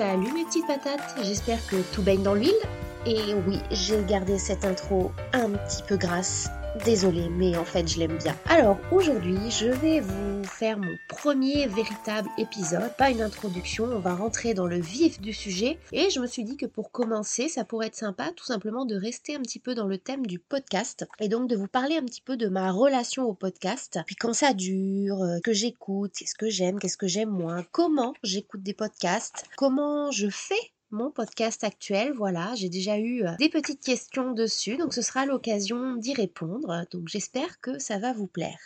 Salut mes petites patates, j'espère que tout baigne dans l'huile. Et oui, j'ai gardé cette intro un petit peu grasse Désolée, mais en fait, je l'aime bien. Alors, aujourd'hui, je vais vous faire mon premier véritable épisode, pas une introduction, on va rentrer dans le vif du sujet. Et je me suis dit que pour commencer, ça pourrait être sympa tout simplement de rester un petit peu dans le thème du podcast et donc de vous parler un petit peu de ma relation au podcast, puis quand ça dure, euh, que j'écoute, qu'est-ce que j'aime, qu'est-ce que j'aime moins, comment j'écoute des podcasts, comment je fais mon podcast actuel. Voilà, j'ai déjà eu euh, des petites questions dessus, donc ce sera l'occasion d'y répondre. Donc j'espère que ça va vous plaire.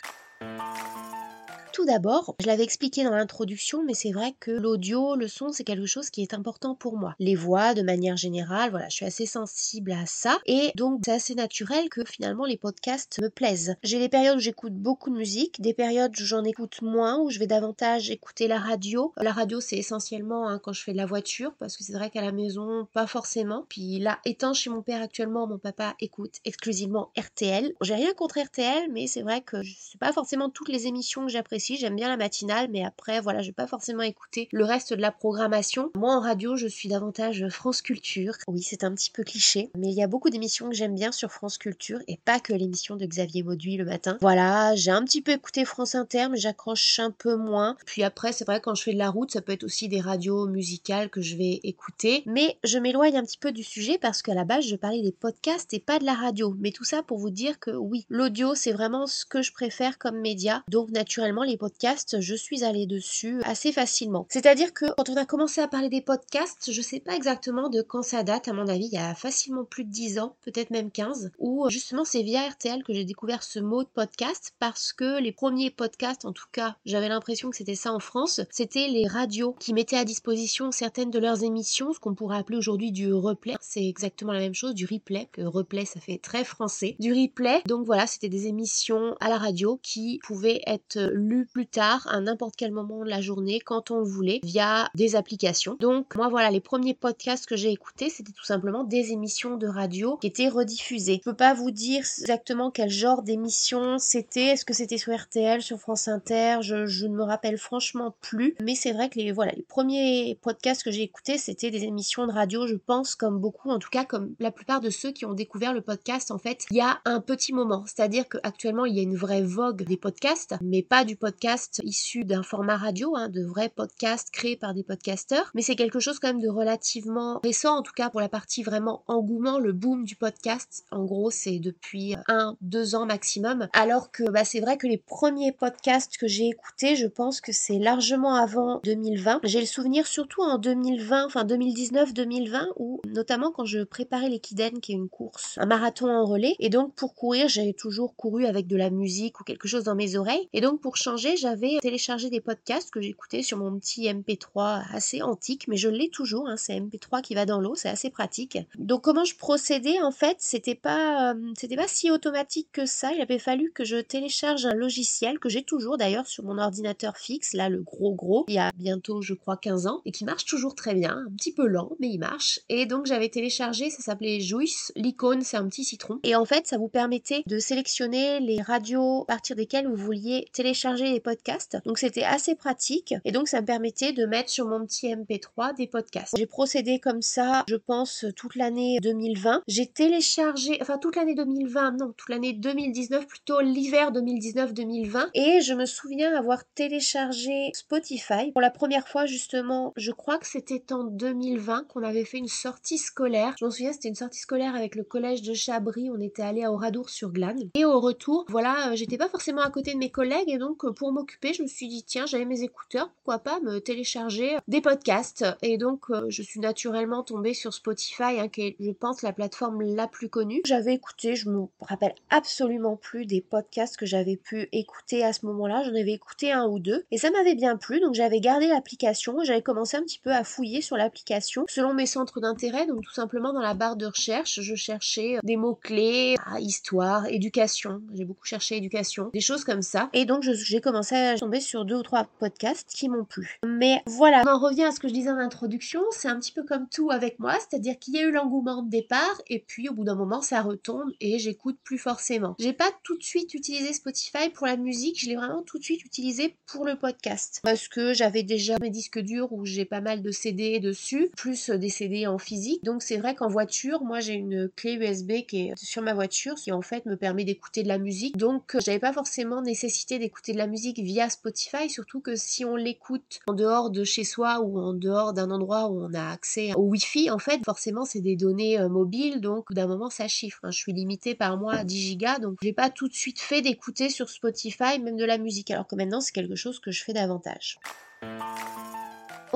Tout d'abord, je l'avais expliqué dans l'introduction, mais c'est vrai que l'audio, le son, c'est quelque chose qui est important pour moi. Les voix, de manière générale, voilà, je suis assez sensible à ça. Et donc, c'est assez naturel que finalement les podcasts me plaisent. J'ai des périodes où j'écoute beaucoup de musique, des périodes où j'en écoute moins, où je vais davantage écouter la radio. La radio, c'est essentiellement hein, quand je fais de la voiture, parce que c'est vrai qu'à la maison, pas forcément. Puis là, étant chez mon père actuellement, mon papa écoute exclusivement RTL. J'ai rien contre RTL, mais c'est vrai que je sais pas forcément toutes les émissions que j'apprécie j'aime bien la matinale, mais après, voilà, je vais pas forcément écouter le reste de la programmation. Moi, en radio, je suis davantage France Culture. Oui, c'est un petit peu cliché, mais il y a beaucoup d'émissions que j'aime bien sur France Culture, et pas que l'émission de Xavier Mauduit le matin. Voilà, j'ai un petit peu écouté France Inter, j'accroche un peu moins. Puis après, c'est vrai, quand je fais de la route, ça peut être aussi des radios musicales que je vais écouter. Mais je m'éloigne un petit peu du sujet parce qu'à la base, je parlais des podcasts et pas de la radio. Mais tout ça pour vous dire que oui, l'audio, c'est vraiment ce que je préfère comme média. Donc, naturellement, les podcasts, je suis allée dessus assez facilement. C'est-à-dire que quand on a commencé à parler des podcasts, je sais pas exactement de quand ça date, à mon avis, il y a facilement plus de 10 ans, peut-être même 15, où justement c'est via RTL que j'ai découvert ce mot de podcast parce que les premiers podcasts, en tout cas, j'avais l'impression que c'était ça en France, c'était les radios qui mettaient à disposition certaines de leurs émissions, ce qu'on pourrait appeler aujourd'hui du replay. C'est exactement la même chose, du replay, que replay ça fait très français. Du replay, donc voilà, c'était des émissions à la radio qui pouvaient être lues plus tard, à n'importe quel moment de la journée, quand on le voulait, via des applications. Donc moi voilà, les premiers podcasts que j'ai écoutés, c'était tout simplement des émissions de radio qui étaient rediffusées. Je peux pas vous dire exactement quel genre d'émission c'était, est-ce que c'était sur RTL, sur France Inter, je, ne me rappelle franchement plus, mais c'est vrai que les voilà, les premiers podcasts que j'ai écoutés, c'était des émissions de radio, je pense comme beaucoup, en tout cas comme la plupart de ceux qui ont découvert le podcast en fait, il y a un petit moment, c'est-à-dire qu'actuellement il y a une vraie vogue des podcasts, mais pas du podcast issus d'un format radio, hein, de vrais podcasts créés par des podcasteurs, mais c'est quelque chose quand même de relativement récent, en tout cas pour la partie vraiment engouement, le boom du podcast. En gros, c'est depuis un, deux ans maximum. Alors que bah, c'est vrai que les premiers podcasts que j'ai écoutés, je pense que c'est largement avant 2020. J'ai le souvenir surtout en 2020, enfin 2019-2020, où notamment quand je préparais l'Equiden, qui est une course, un marathon en relais, et donc pour courir, j'avais toujours couru avec de la musique ou quelque chose dans mes oreilles, et donc pour changer j'avais téléchargé des podcasts que j'écoutais sur mon petit MP3 assez antique, mais je l'ai toujours, hein, c'est MP3 qui va dans l'eau, c'est assez pratique. Donc comment je procédais en fait, c'était pas euh, c'était pas si automatique que ça, il avait fallu que je télécharge un logiciel que j'ai toujours d'ailleurs sur mon ordinateur fixe, là le gros gros, il y a bientôt je crois 15 ans et qui marche toujours très bien, un petit peu lent mais il marche. Et donc j'avais téléchargé, ça s'appelait Juice, l'icône c'est un petit citron et en fait ça vous permettait de sélectionner les radios à partir desquelles vous vouliez télécharger podcasts. Donc c'était assez pratique et donc ça me permettait de mettre sur mon petit MP3 des podcasts. J'ai procédé comme ça, je pense, toute l'année 2020. J'ai téléchargé, enfin toute l'année 2020, non, toute l'année 2019, plutôt l'hiver 2019-2020. Et je me souviens avoir téléchargé Spotify pour la première fois justement, je crois que c'était en 2020 qu'on avait fait une sortie scolaire. Je m'en souviens, c'était une sortie scolaire avec le collège de Chabris. On était allé à Oradour-sur-Glane. Et au retour, voilà, j'étais pas forcément à côté de mes collègues et donc pour m'occuper, je me suis dit tiens, j'avais mes écouteurs, pourquoi pas me télécharger des podcasts. Et donc euh, je suis naturellement tombée sur Spotify, hein, qui est, je pense, la plateforme la plus connue. J'avais écouté, je me rappelle absolument plus des podcasts que j'avais pu écouter à ce moment-là. J'en avais écouté un ou deux et ça m'avait bien plu, donc j'avais gardé l'application. J'avais commencé un petit peu à fouiller sur l'application selon mes centres d'intérêt. Donc tout simplement dans la barre de recherche, je cherchais des mots clés, histoire, éducation. J'ai beaucoup cherché éducation, des choses comme ça. Et donc j'ai commencé à tomber sur deux ou trois podcasts qui m'ont plu. Mais voilà, on en revient à ce que je disais en introduction, c'est un petit peu comme tout avec moi, c'est-à-dire qu'il y a eu l'engouement de départ et puis au bout d'un moment ça retombe et j'écoute plus forcément. J'ai pas tout de suite utilisé Spotify pour la musique, je l'ai vraiment tout de suite utilisé pour le podcast parce que j'avais déjà mes disques durs où j'ai pas mal de CD dessus, plus des CD en physique. Donc c'est vrai qu'en voiture, moi j'ai une clé USB qui est sur ma voiture qui en fait me permet d'écouter de la musique. Donc j'avais pas forcément nécessité d'écouter de la musique via Spotify, surtout que si on l'écoute en dehors de chez soi ou en dehors d'un endroit où on a accès au Wi-Fi, en fait forcément c'est des données euh, mobiles, donc d'un moment ça chiffre. Hein. Je suis limitée par mois à 10 gigas, donc j'ai pas tout de suite fait d'écouter sur Spotify même de la musique, alors que maintenant c'est quelque chose que je fais davantage.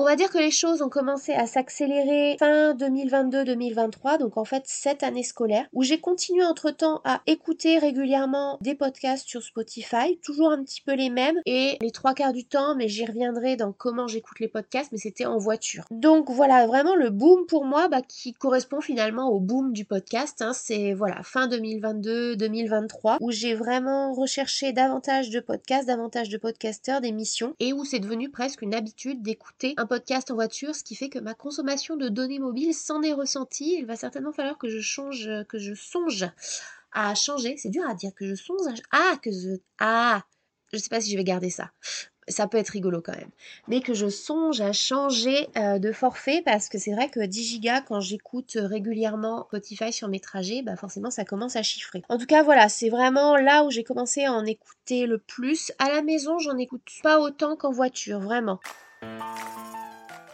On va dire que les choses ont commencé à s'accélérer fin 2022-2023, donc en fait cette année scolaire, où j'ai continué entre-temps à écouter régulièrement des podcasts sur Spotify, toujours un petit peu les mêmes, et les trois quarts du temps, mais j'y reviendrai dans comment j'écoute les podcasts, mais c'était en voiture. Donc voilà, vraiment le boom pour moi, bah, qui correspond finalement au boom du podcast, hein, c'est voilà, fin 2022-2023, où j'ai vraiment recherché davantage de podcasts, davantage de podcasteurs, d'émissions, et où c'est devenu presque une habitude d'écouter un podcast en voiture, ce qui fait que ma consommation de données mobiles s'en est ressentie. Il va certainement falloir que je change, que je songe à changer. C'est dur à dire que je songe à... Ah, que je... Ah, je sais pas si je vais garder ça ça peut être rigolo quand même. Mais que je songe à changer euh, de forfait parce que c'est vrai que 10 gigas quand j'écoute régulièrement Spotify sur mes trajets, bah forcément ça commence à chiffrer. En tout cas voilà, c'est vraiment là où j'ai commencé à en écouter le plus. À la maison, j'en écoute pas autant qu'en voiture, vraiment.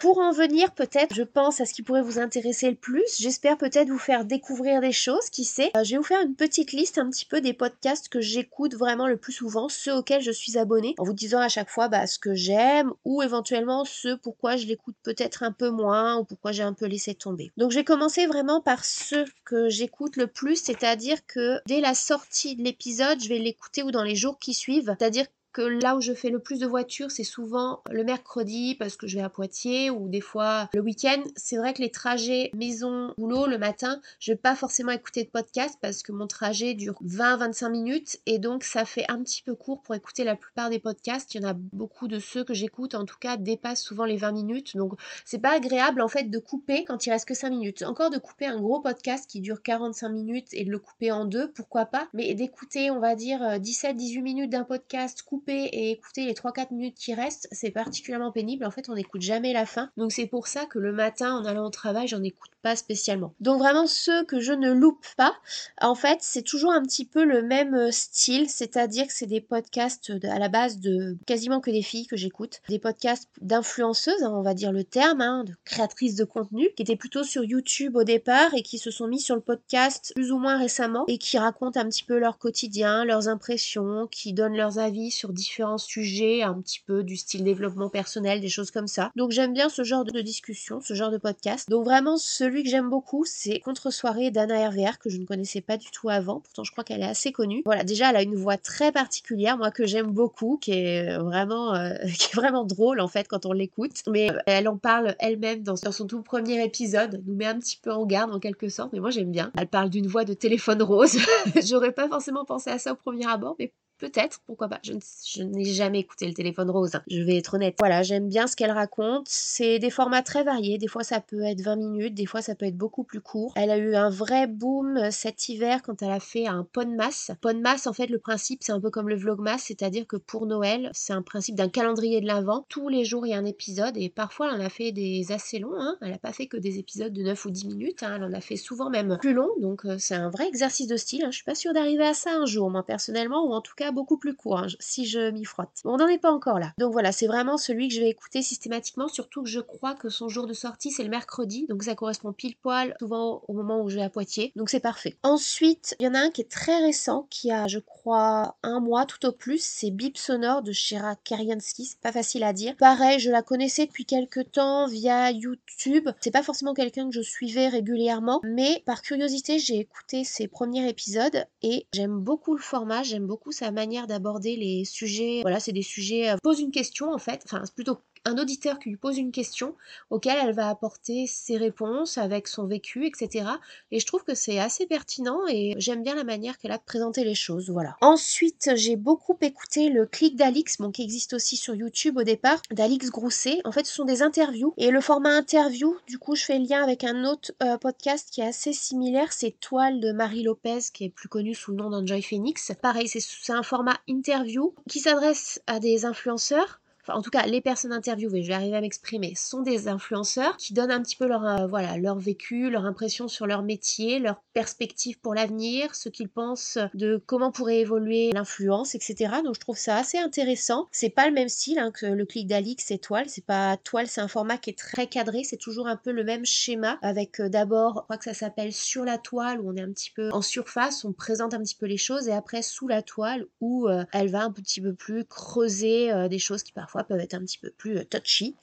Pour en venir peut-être, je pense à ce qui pourrait vous intéresser le plus. J'espère peut-être vous faire découvrir des choses, qui sait. Euh, je vais vous faire une petite liste un petit peu des podcasts que j'écoute vraiment le plus souvent, ceux auxquels je suis abonnée, en vous disant à chaque fois bah, ce que j'aime ou éventuellement ceux pourquoi je l'écoute peut-être un peu moins ou pourquoi j'ai un peu laissé tomber. Donc je vais commencer vraiment par ceux que j'écoute le plus, c'est-à-dire que dès la sortie de l'épisode, je vais l'écouter ou dans les jours qui suivent, c'est-à-dire là où je fais le plus de voitures, c'est souvent le mercredi parce que je vais à Poitiers ou des fois le week-end. C'est vrai que les trajets maison-boulot le matin, je vais pas forcément écouter de podcast parce que mon trajet dure 20-25 minutes et donc ça fait un petit peu court pour écouter la plupart des podcasts. Il y en a beaucoup de ceux que j'écoute en tout cas dépassent souvent les 20 minutes. Donc c'est pas agréable en fait de couper quand il reste que 5 minutes. Encore de couper un gros podcast qui dure 45 minutes et de le couper en deux, pourquoi pas? Mais d'écouter, on va dire 17-18 minutes d'un podcast coupé et écouter les 3-4 minutes qui restent, c'est particulièrement pénible. En fait, on n'écoute jamais la fin. Donc c'est pour ça que le matin, en allant au travail, j'en écoute spécialement. Donc vraiment ceux que je ne loupe pas, en fait c'est toujours un petit peu le même euh, style, c'est-à-dire que c'est des podcasts à la base de quasiment que des filles que j'écoute, des podcasts d'influenceuses, hein, on va dire le terme, hein, de créatrices de contenu, qui étaient plutôt sur YouTube au départ et qui se sont mis sur le podcast plus ou moins récemment et qui racontent un petit peu leur quotidien, leurs impressions, qui donnent leurs avis sur différents sujets, un petit peu du style développement personnel, des choses comme ça. Donc j'aime bien ce genre de discussion, ce genre de podcast. Donc vraiment celui que j'aime beaucoup, c'est Contre-soirée d'Anna RVR, que je ne connaissais pas du tout avant. Pourtant, je crois qu'elle est assez connue. Voilà, déjà, elle a une voix très particulière, moi, que j'aime beaucoup, qui est vraiment, euh, qui est vraiment drôle, en fait, quand on l'écoute. Mais euh, elle en parle elle-même dans, dans, son tout premier épisode, nous met un petit peu en garde, en quelque sorte, mais moi, j'aime bien. Elle parle d'une voix de téléphone rose. J'aurais pas forcément pensé à ça au premier abord, mais Peut-être, pourquoi pas. Je, n'ai jamais écouté le téléphone rose, hein. je vais être honnête. Voilà, j'aime bien ce qu'elle raconte. C'est des formats très variés. Des fois, ça peut être 20 minutes, des fois, ça peut être beaucoup plus court. Elle a eu un vrai boom euh, cet hiver quand elle a fait un Podmas. Podmas, en fait, le principe, c'est un peu comme le Vlogmas, c'est-à-dire que pour Noël, c'est un principe d'un calendrier de l'Avent. Tous les jours, il y a un épisode et parfois, elle en a fait des assez longs. Hein. Elle n'a pas fait que des épisodes de 9 ou 10 minutes. Hein. Elle en a fait souvent même plus long. Donc, euh, c'est un vrai exercice de style. Je suis pas sûre d'arriver à ça un jour, moi, personnellement, ou en tout cas, beaucoup plus court hein, si je m'y frotte. on n'en est pas encore là. Donc voilà, c'est vraiment celui que je vais écouter systématiquement, surtout que je crois que son jour de sortie c'est le mercredi, donc ça correspond pile poil souvent au moment où je vais à Poitiers, donc c'est parfait. Ensuite, il y en a un qui est très récent, qui a je crois un mois tout au plus, c'est Bip Sonore de Shira Keriansky, c'est pas facile à dire. Pareil, je la connaissais depuis quelques temps via YouTube, c'est pas forcément quelqu'un que je suivais régulièrement, mais par curiosité j'ai écouté ses premiers épisodes et j'aime beaucoup le format, j'aime beaucoup sa manière d'aborder les sujets. Voilà, c'est des sujets. Euh, pose une question en fait. Enfin, plutôt un auditeur qui lui pose une question auquel elle va apporter ses réponses avec son vécu, etc. Et je trouve que c'est assez pertinent et j'aime bien la manière qu'elle a de présenter les choses. Voilà. Ensuite, j'ai beaucoup écouté le clic d'Alix, bon, qui existe aussi sur YouTube au départ, d'Alix Grousset. En fait, ce sont des interviews et le format interview, du coup, je fais lien avec un autre euh, podcast qui est assez similaire, c'est Toile de Marie Lopez, qui est plus connue sous le nom d'Enjoy Phoenix. Pareil, c'est un format interview qui s'adresse à des influenceurs en tout cas les personnes interviewées, je vais arriver à m'exprimer, sont des influenceurs qui donnent un petit peu leur, euh, voilà, leur vécu, leur impression sur leur métier, leur perspective pour l'avenir, ce qu'ils pensent de comment pourrait évoluer l'influence, etc. Donc je trouve ça assez intéressant. C'est pas le même style hein, que le clic d'Alix et Toile, c'est pas Toile, c'est un format qui est très cadré, c'est toujours un peu le même schéma avec euh, d'abord, je crois que ça s'appelle sur la toile où on est un petit peu en surface, on présente un petit peu les choses et après sous la toile où euh, elle va un petit peu plus creuser des choses qui parfois peuvent être un petit peu plus euh, touchy.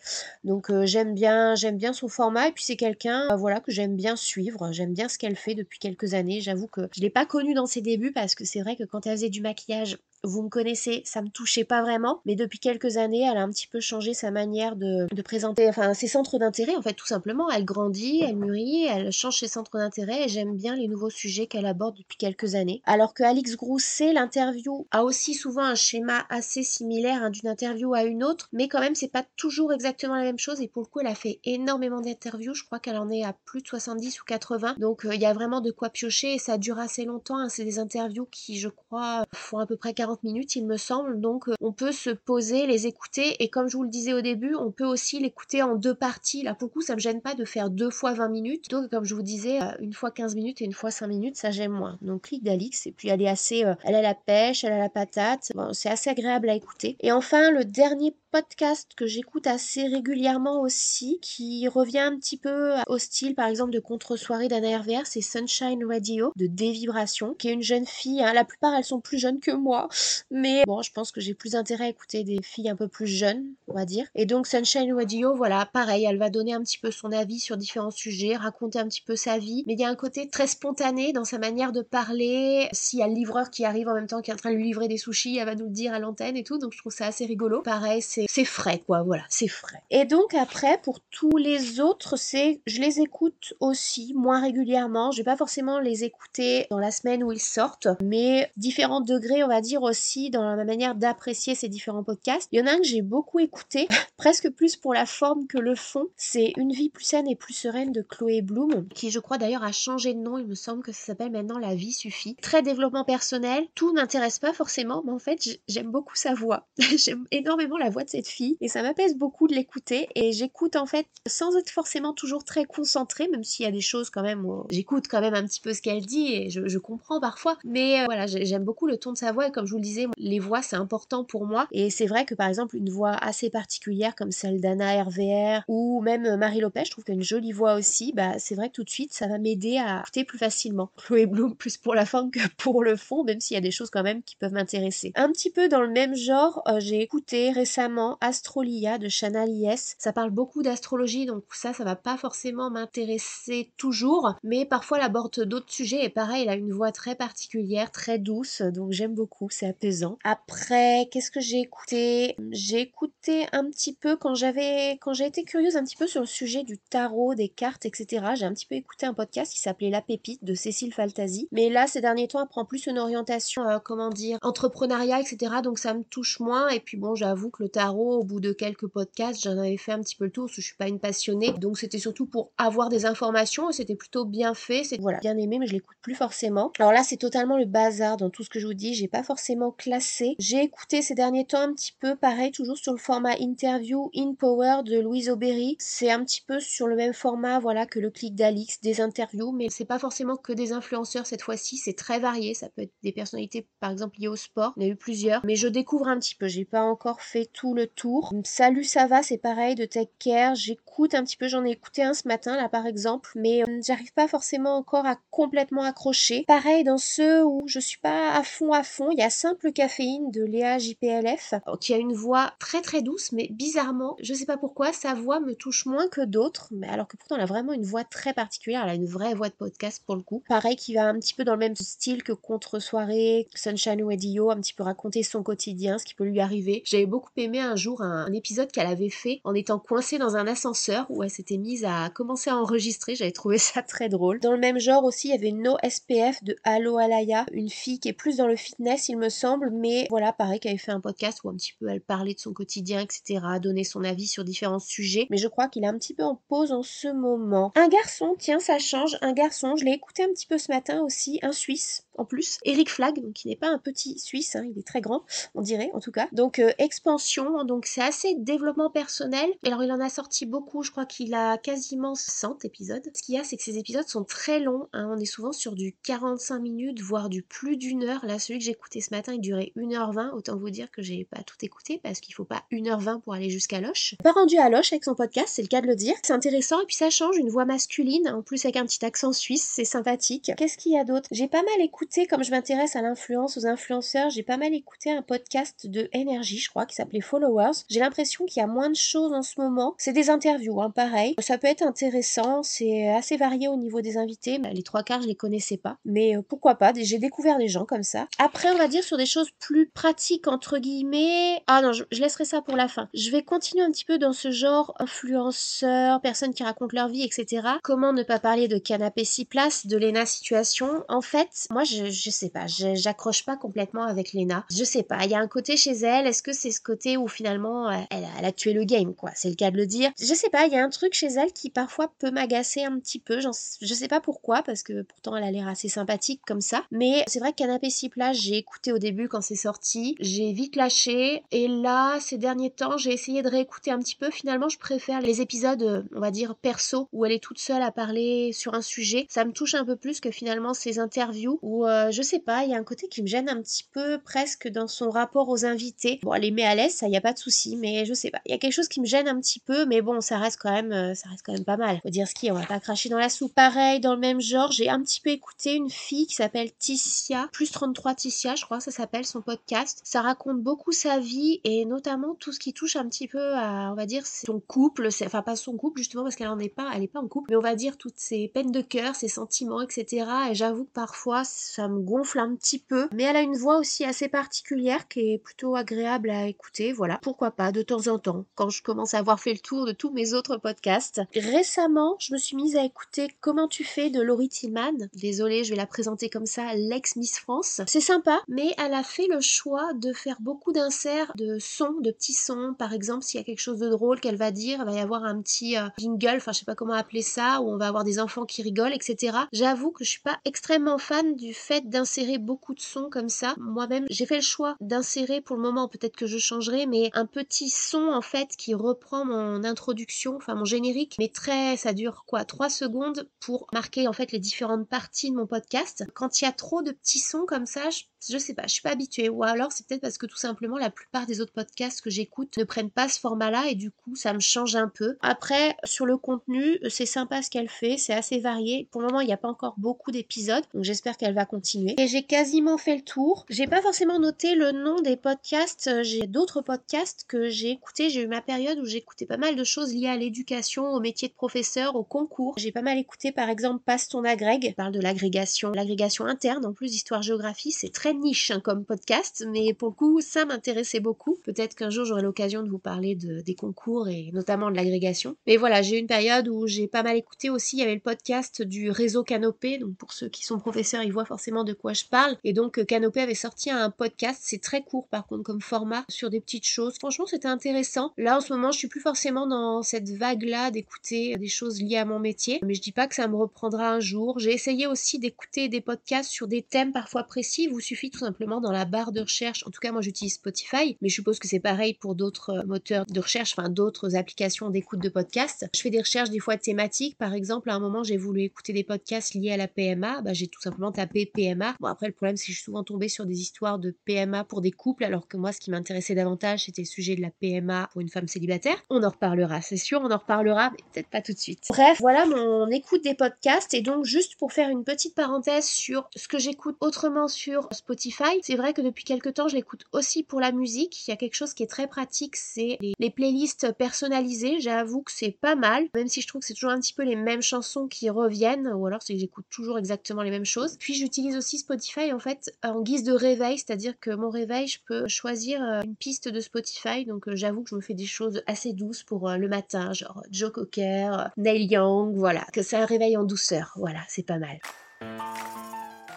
Donc euh, j'aime bien, j'aime bien son format et puis c'est quelqu'un, euh, voilà, que j'aime bien suivre. J'aime bien ce qu'elle fait depuis quelques années. J'avoue que je l'ai pas connue dans ses débuts parce que c'est vrai que quand elle faisait du maquillage, vous me connaissez, ça me touchait pas vraiment, mais depuis quelques années, elle a un petit peu changé sa manière de, présenter, enfin ses centres d'intérêt, en fait, tout simplement. Elle grandit, elle mûrit, elle change ses centres d'intérêt et j'aime bien les nouveaux sujets qu'elle aborde depuis quelques années. Alors que Alix Grousset, l'interview a aussi souvent un schéma assez similaire hein, d'une interview à une autre, mais quand même, c'est pas toujours exactement la même chose et pour le coup, elle a fait énormément d'interviews. Je crois qu'elle en est à plus de 70 ou 80, donc euh, il y a vraiment de quoi piocher et ça dure assez longtemps. Hein. C'est des interviews qui, je crois, font à peu près 40 minutes, il me semble. Donc, euh, on peut se poser, les écouter. Et comme je vous le disais au début, on peut aussi l'écouter en deux parties. Là, pour le coup, ça me gêne pas de faire deux fois 20 minutes. Donc, comme je vous disais, euh, une fois 15 minutes et une fois 5 minutes, ça j'aime moins. Donc, clic d'Alix. Et puis, elle est assez, euh, elle a la pêche, elle a la patate. c'est assez agréable à écouter. Et enfin, le dernier podcast que j'écoute assez régulièrement aussi, qui revient un petit peu au style, par exemple, de contre-soirée d'Anna RVR, c'est Sunshine Radio de Dévibration, qui est une jeune fille. Hein. La plupart, elles sont plus jeunes que moi. Mais bon, je pense que j'ai plus intérêt à écouter des filles un peu plus jeunes, on va dire. Et donc Sunshine Radio, voilà, pareil, elle va donner un petit peu son avis sur différents sujets, raconter un petit peu sa vie. Mais il y a un côté très spontané dans sa manière de parler. S'il y a le livreur qui arrive en même temps qui est en train de lui livrer des sushis, elle va nous le dire à l'antenne et tout. Donc je trouve ça assez rigolo. Pareil, c'est frais, quoi. Voilà, c'est frais. Et donc après, pour tous les autres, c'est je les écoute aussi moins régulièrement. Je vais pas forcément les écouter dans la semaine où ils sortent, mais différents degrés, on va dire aussi dans la manière d'apprécier ces différents podcasts. Il y en a un que j'ai beaucoup écouté, presque plus pour la forme que le fond. C'est Une vie plus saine et plus sereine de Chloé Bloom, qui je crois d'ailleurs a changé de nom. Il me semble que ça s'appelle maintenant La vie suffit. Très développement personnel. Tout n'intéresse pas forcément, mais en fait, j'aime beaucoup sa voix. j'aime énormément la voix de cette fille et ça m'apaise beaucoup de l'écouter. Et j'écoute en fait sans être forcément toujours très concentrée, même s'il y a des choses quand même où j'écoute quand même un petit peu ce qu'elle dit et je, comprends parfois. Mais euh, voilà, j'aime beaucoup le ton de sa voix et comme je vous le disais, les voix c'est important pour moi. Et c'est vrai que par exemple une voix assez particulière comme celle d'Anna RVR ou même euh, Marie Lopez, je trouve qu'une jolie voix aussi, bah c'est vrai que tout de suite ça va m'aider à écouter plus facilement. Chloé Bloom plus pour la forme que pour le fond, même s'il y a des choses quand même qui peuvent m'intéresser. Un petit peu dans le même genre, euh, j'ai écouté récemment Astrolia de Chanel Yes. Ça parle beaucoup d'astrologie, donc ça, ça va pas forcément m'intéresser toujours, mais parfois elle aborde d'autres sujets et pareil, elle a une voix très particulière, très douce, donc j'aime beaucoup, c'est apaisant après, qu'est-ce que j'ai écouté? J'ai écouté un petit peu quand j'avais, quand j'ai été curieuse un petit peu sur le sujet du tarot, des cartes, etc. J'ai un petit peu écouté un podcast qui s'appelait La Pépite de Cécile Faltasi. Mais là, ces derniers temps, elle prend plus une orientation, euh, comment dire, entrepreneuriat, etc. Donc ça me touche moins. Et puis bon, j'avoue que le tarot, au bout de quelques podcasts, j'en avais fait un petit peu le tour parce que je suis pas une passionnée. Donc c'était surtout pour avoir des informations. C'était plutôt bien fait. C'est voilà, bien aimé, mais je l'écoute plus forcément. Alors là, c'est totalement le bazar dans tout ce que je vous dis. J'ai pas forcément classé. J'ai écouté ces derniers temps un petit peu pareil, toujours sur le format interview in power de Louise Aubéry. C'est un petit peu sur le même format, voilà, que le clic d'Alix, des interviews, mais c'est pas forcément que des influenceurs cette fois-ci, c'est très varié. Ça peut être des personnalités, par exemple, liées au sport. Il y en a eu plusieurs, mais je découvre un petit peu. J'ai pas encore fait tout le tour. Salut, ça va, c'est pareil de Tech Care. J'écoute un petit peu, j'en ai écouté un ce matin, là, par exemple, mais euh, j'arrive pas forcément encore à complètement accrocher. Pareil dans ceux où je suis pas à fond à fond, il y a simple caféine de Léa JPLF, qui a une voix très très douce, mais bizarrement, je sais pas pourquoi, sa voix me touche moins que d'autres, mais alors que pourtant elle a vraiment une voix très particulière, elle a une vraie voix de podcast pour le coup. Pareil, qui va un petit peu dans le même style que Contre Soirée, Sunshine Radio, un petit peu raconter son quotidien, ce qui peut lui arriver. J'avais beaucoup aimé un jour un, épisode qu'elle avait fait en étant coincée dans un ascenseur où elle s'était mise à commencer à enregistrer. J'avais trouvé ça très drôle. Dans le même genre aussi, il y avait No SPF de Allo Alaya, une fille qui est plus dans le fitness, il me semble, mais voilà, pareil, qu'elle avait fait un podcast où un petit peu elle parlait de son quotidien, etc., donner son avis sur différents sujets. Mais je crois qu'il est un petit peu en pause en ce moment. Un garçon, tiens, ça change. Un garçon, je l'ai écouté un petit peu ce matin aussi, un Suisse en plus. Eric Flag, donc qui n'est pas un petit Suisse, hein, il est très grand, on dirait en tout cas. Donc euh, expansion, donc c'est assez développement personnel. Alors il en a sorti beaucoup, je crois qu'il a quasiment 100 épisodes. Ce qu'il y a, c'est que ces épisodes sont très longs. Hein. on est souvent sur du 45 minutes, voire du plus d'une heure. Là, celui que j'ai écouté ce matin, il durait 1h20. Autant vous dire que j'ai pas tout écouté parce qu'il faut pas 1h20 pour aller jusqu'à Loche. Pas rendu à Loche avec son podcast, c'est le cas de le dire. C'est intéressant et puis ça change, une voix masculine, en plus avec un petit accent suisse, c'est sympathique. Qu'est-ce qu'il y a d'autre? J'ai pas mal écouté comme je m'intéresse à l'influence, aux influenceurs, j'ai pas mal écouté un podcast de énergie, je crois, qui s'appelait Followers. J'ai l'impression qu'il y a moins de choses en ce moment. C'est des interviews, hein, pareil. Ça peut être intéressant, c'est assez varié au niveau des invités. Les trois quarts, je les connaissais pas. Mais euh, pourquoi pas, j'ai découvert des gens comme ça. Après, on va dire sur des choses plus pratiques, entre guillemets. Ah non, je, laisserai ça pour la fin. Je vais continuer un petit peu dans ce genre influenceurs, personnes qui racontent leur vie, etc. Comment ne pas parler de canapé 6 places, de Lena Situation? En fait, moi, je, sais pas, j'accroche pas complètement avec Lena. Je sais pas, il y a un côté chez elle, est-ce que c'est ce côté où finalement euh, elle, a tué le game, quoi, c'est le cas de le dire. Je sais pas, il y a un truc chez elle qui parfois peut m'agacer un petit peu, je sais pas pourquoi, parce que pourtant elle a l'air assez sympathique comme ça, mais c'est vrai que Canapé 6 plages, j'ai écouté au début quand c'est sorti, j'ai vite lâché, et là, ces derniers temps, j'ai essayé de réécouter un petit peu, finalement je préfère les épisodes, on va dire, perso, où elle est toute seule à parler sur un sujet, ça me touche un peu plus que finalement ces interviews où euh, je sais pas, il y a un côté qui me gêne un petit peu presque dans son rapport aux invités. Bon, elle les met à l'aise, ça y a pas de souci, mais je sais pas. Il y a quelque chose qui me gêne un petit peu, mais bon, ça reste quand même, euh, ça reste quand même pas mal. Faut dire ce qui on va pas cracher dans la soupe. Pareil, dans le même genre, j'ai un petit peu écouté une fille qui s'appelle Ticia, plus 33 Ticia, je crois ça s'appelle son podcast. Ça raconte beaucoup sa vie et notamment tout ce qui touche un petit peu à, on va dire, son couple, enfin pas son couple justement parce qu'elle en est pas, elle est pas en couple, mais on va dire toutes ses peines de cœur, ses sentiments, etc. Et j'avoue que parfois ça me gonfle un petit peu. Mais elle a une voix aussi assez particulière qui est plutôt agréable à écouter. Voilà, pourquoi pas de temps en temps, quand je commence à avoir fait le tour de tous mes autres podcasts. Récemment, je me suis mise à écouter Comment tu fais de Laurie Tillman. Désolée, je vais la présenter comme ça, l'ex Miss France. C'est sympa, mais elle a fait le choix de faire beaucoup d'inserts de sons, de petits sons. Par exemple, s'il y a quelque chose de drôle qu'elle va dire, il va y avoir un petit euh, jingle, enfin je sais pas comment appeler ça, où on va avoir des enfants qui rigolent, etc. J'avoue que je suis pas extrêmement fan du fait d'insérer beaucoup de sons comme ça. Moi-même, j'ai fait le choix d'insérer pour le moment, peut-être que je changerai, mais un petit son en fait qui reprend mon introduction, enfin mon générique, mais très, ça dure quoi, 3 secondes pour marquer en fait les différentes parties de mon podcast. Quand il y a trop de petits sons comme ça, je je sais pas, je suis pas habituée. Ou alors c'est peut-être parce que tout simplement la plupart des autres podcasts que j'écoute ne prennent pas ce format-là et du coup ça me change un peu. Après, sur le contenu, c'est sympa ce qu'elle fait, c'est assez varié. Pour le moment, il n'y a pas encore beaucoup d'épisodes, donc j'espère qu'elle va continuer. Et j'ai quasiment fait le tour. J'ai pas forcément noté le nom des podcasts. J'ai d'autres podcasts que j'ai écoutés. J'ai eu ma période où j'écoutais pas mal de choses liées à l'éducation, au métier de professeur, au concours. J'ai pas mal écouté par exemple Passe ton agrég, parle de l'agrégation, l'agrégation interne en plus d'histoire-géographie, c'est très niche hein, comme podcast, mais pour le coup, ça m'intéressait beaucoup. Peut-être qu'un jour j'aurai l'occasion de vous parler de, des concours et notamment de l'agrégation. Mais voilà, j'ai eu une période où j'ai pas mal écouté aussi. Il y avait le podcast du réseau Canopé. Donc pour ceux qui sont professeurs, ils voient forcément de quoi je parle. Et donc euh, Canopé avait sorti un podcast. C'est très court par contre comme format sur des petites choses. Franchement, c'était intéressant. Là en ce moment, je suis plus forcément dans cette vague-là d'écouter des choses liées à mon métier. Mais je dis pas que ça me reprendra un jour. J'ai essayé aussi d'écouter des podcasts sur des thèmes parfois précis. Vous suffit tout simplement dans la barre de recherche. En tout cas, moi j'utilise Spotify, mais je suppose que c'est pareil pour d'autres euh, moteurs de recherche, enfin d'autres applications d'écoute de podcasts. Je fais des recherches des fois thématiques. Par exemple, à un moment, j'ai voulu écouter des podcasts liés à la PMA. Bah, j'ai tout simplement tapé PMA. Bon, après, le problème, c'est que je suis souvent tombée sur des histoires de PMA pour des couples, alors que moi, ce qui m'intéressait davantage, c'était le sujet de la PMA pour une femme célibataire. On en reparlera, c'est sûr, on en reparlera, mais peut-être pas tout de suite. Bref, voilà mon écoute des podcasts. Et donc, juste pour faire une petite parenthèse sur ce que j'écoute autrement sur Spotify, C'est vrai que depuis quelques temps, je l'écoute aussi pour la musique. Il y a quelque chose qui est très pratique, c'est les, playlists personnalisées. J'avoue que c'est pas mal, même si je trouve que c'est toujours un petit peu les mêmes chansons qui reviennent, ou alors c'est que j'écoute toujours exactement les mêmes choses. Puis j'utilise aussi Spotify en fait en guise de réveil, c'est-à-dire que mon réveil, je peux choisir euh, une piste de Spotify. Donc euh, j'avoue que je me fais des choses assez douces pour euh, le matin, genre Joe Cocker, Neil Young, voilà, que ça réveille en douceur. Voilà, c'est pas mal.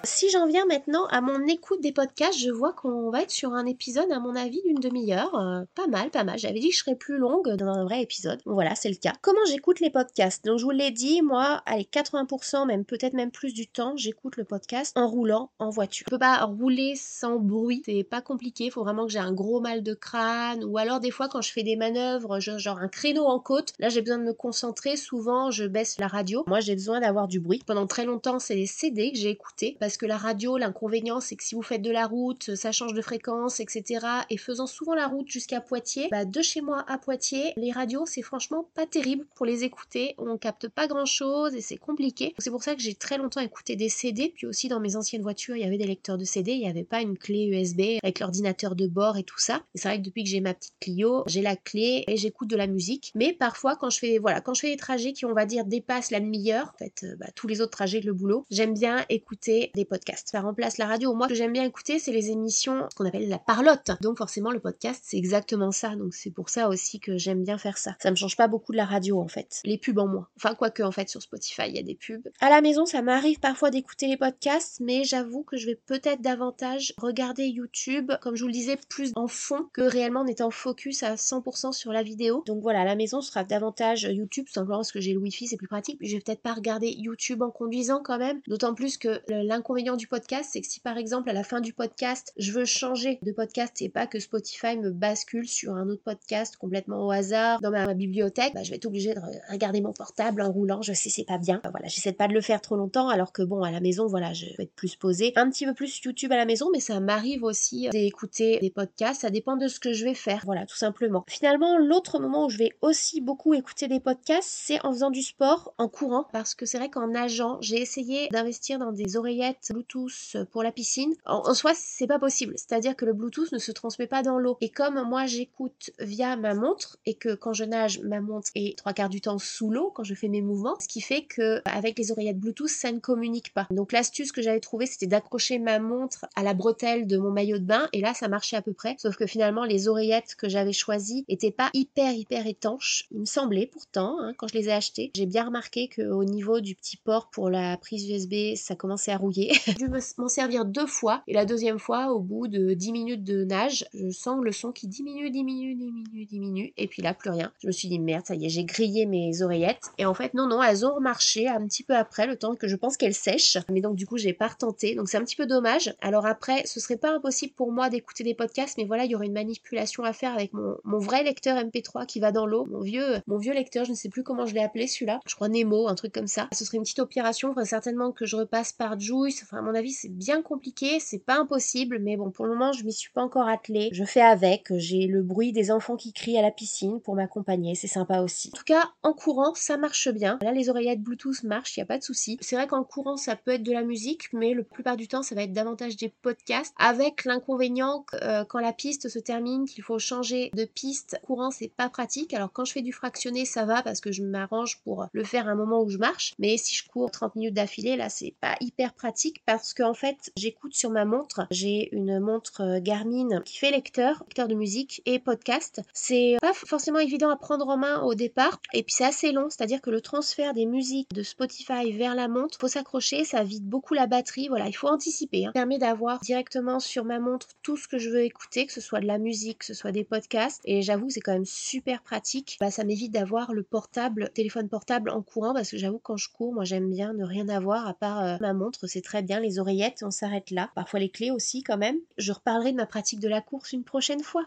Si j'en viens maintenant à mon écoute des podcasts, je vois qu'on va être sur un épisode, à mon avis, d'une demi-heure. Euh, pas mal, pas mal. J'avais dit que je serais plus longue dans un vrai épisode. Voilà, c'est le cas. Comment j'écoute les podcasts? Donc, je vous l'ai dit, moi, allez, 80%, même peut-être même plus du temps, j'écoute le podcast en roulant en voiture. Je peux pas rouler sans bruit, c'est pas compliqué. Faut vraiment que j'ai un gros mal de crâne. Ou alors, des fois, quand je fais des manœuvres, genre un créneau en côte, là, j'ai besoin de me concentrer. Souvent, je baisse la radio. Moi, j'ai besoin d'avoir du bruit. Pendant très longtemps, c'est les CD que j'ai écoutés parce que la radio, l'inconvénient, c'est que si vous faites de la route, ça change de fréquence, etc. Et faisant souvent la route jusqu'à Poitiers, bah, de chez moi à Poitiers, les radios, c'est franchement pas terrible pour les écouter. On capte pas grand chose et c'est compliqué. C'est pour ça que j'ai très longtemps écouté des CD. Puis aussi, dans mes anciennes voitures, il y avait des lecteurs de CD. Il n'y avait pas une clé USB avec l'ordinateur de bord et tout ça. Et c'est vrai que depuis que j'ai ma petite Clio, j'ai la clé et j'écoute de la musique. Mais parfois, quand je fais, voilà, quand je fais des trajets qui, on va dire, dépassent la demi-heure, en fait, euh, bah, tous les autres trajets de le boulot, j'aime bien écouter des podcasts. Ça remplace la radio. Moi, ce que j'aime bien écouter, c'est les émissions, qu'on appelle la parlotte. Donc forcément, le podcast, c'est exactement ça. Donc c'est pour ça aussi que j'aime bien faire ça. Ça me change pas beaucoup de la radio, en fait. Les pubs en moins. Enfin, quoique, en fait, sur Spotify, il y a des pubs. À la maison, ça m'arrive parfois d'écouter les podcasts, mais j'avoue que je vais peut-être davantage regarder YouTube, comme je vous le disais, plus en fond que réellement en étant focus à 100% sur la vidéo. Donc voilà, à la maison, ce sera davantage YouTube, simplement parce que j'ai le Wi-Fi, c'est plus pratique. Je vais peut-être pas regarder YouTube en conduisant quand même. D'autant plus que l'inconvénient du podcast, c'est que si par exemple à la fin du podcast, je veux changer de podcast et pas que Spotify me bascule sur un autre podcast complètement au hasard dans ma, bibliothèque, bah, je vais être obligée de regarder mon portable en roulant. Je sais, c'est pas bien. voilà, j'essaie de pas de le faire trop longtemps, alors que bon, à la maison, voilà, je vais être plus posée. Un petit peu plus YouTube à la maison, mais ça m'arrive aussi d'écouter des podcasts. Ça dépend de ce que je vais faire. Voilà, tout simplement. Finalement, l'autre moment où je vais aussi beaucoup écouter des podcasts, c'est en faisant du sport, en courant, parce que c'est vrai qu'en nageant, j'ai essayé d'investir dans des oreillettes Bluetooth pour la piscine. En, soi, c'est pas possible. C'est-à-dire que le Bluetooth ne se transmet pas dans l'eau. Et comme moi, j'écoute via ma montre et que quand je nage, ma montre est trois quarts du temps sous l'eau quand je fais mes mouvements, ce qui fait que avec les oreillettes Bluetooth, ça ne communique pas. Donc l'astuce que j'avais trouvée, c'était d'accrocher ma montre à la bretelle de mon maillot de bain et là, ça marchait à peu près. Sauf que finalement, les oreillettes que j'avais choisies étaient pas hyper hyper étanches. Il me semblait pourtant, hein, quand je les ai achetées, j'ai bien remarqué qu'au niveau du petit port pour la prise USB, ça commençait à rouiller. J'ai dû m'en servir deux fois. Et la deuxième fois, au bout de 10 minutes de nage, je sens le son qui diminue, diminue, diminue, diminue. Et puis là, plus rien. Je me suis dit, merde, ça y est, j'ai grillé mes oreillettes. Et en fait, non, non, elles ont remarché un petit peu après, le temps que je pense qu'elles sèchent. Mais donc, du coup, j'ai pas retenté. Donc, c'est un petit peu dommage. Alors après, ce serait pas impossible pour moi d'écouter des podcasts, mais voilà, il y aurait une manipulation à faire avec mon, mon vrai lecteur MP3 qui va dans l'eau. Mon vieux, mon vieux lecteur, je ne sais plus comment je l'ai appelé celui-là. Je crois Nemo, un truc comme ça. Ce serait une petite opération. Faudrait certainement que je repasse par Juice. Enfin, à mon avis, c'est bien compliqué, c'est pas impossible, mais bon, pour le moment, je m'y suis pas encore attelée. Je fais avec, j'ai le bruit des enfants qui crient à la piscine pour m'accompagner, c'est sympa aussi. En tout cas, en courant, ça marche bien. Là, les oreillettes Bluetooth marchent, y a pas de souci. C'est vrai qu'en courant, ça peut être de la musique, mais le plupart du temps, ça va être davantage des podcasts, avec l'inconvénient que euh, quand la piste se termine, qu'il faut changer de piste. Courant, c'est pas pratique. Alors quand je fais du fractionné, ça va parce que je m'arrange pour le faire à un moment où je marche. Mais si je cours 30 minutes d'affilée, là, c'est pas hyper pratique parce qu'en fait, j'écoute sur ma montre. J'ai une montre euh, Garmin qui fait lecteur, lecteur de musique et podcast. C'est pas forcément évident à prendre en main au départ et puis c'est assez long, c'est-à-dire que le transfert des musiques de Spotify vers la montre, faut s'accrocher, ça vide beaucoup la batterie. Voilà, il faut anticiper. Hein. Ça permet d'avoir directement sur ma montre tout ce que je veux écouter, que ce soit de la musique, que ce soit des podcasts. Et j'avoue, c'est quand même super pratique. Bah, ça m'évite d'avoir le portable, téléphone portable en courant parce que j'avoue quand je cours, moi j'aime bien ne rien avoir à part euh, ma montre. C'est très bien les oreillettes, on s'arrête là. Parfois les clés aussi quand même. Je reparlerai de ma pratique de la course une prochaine fois.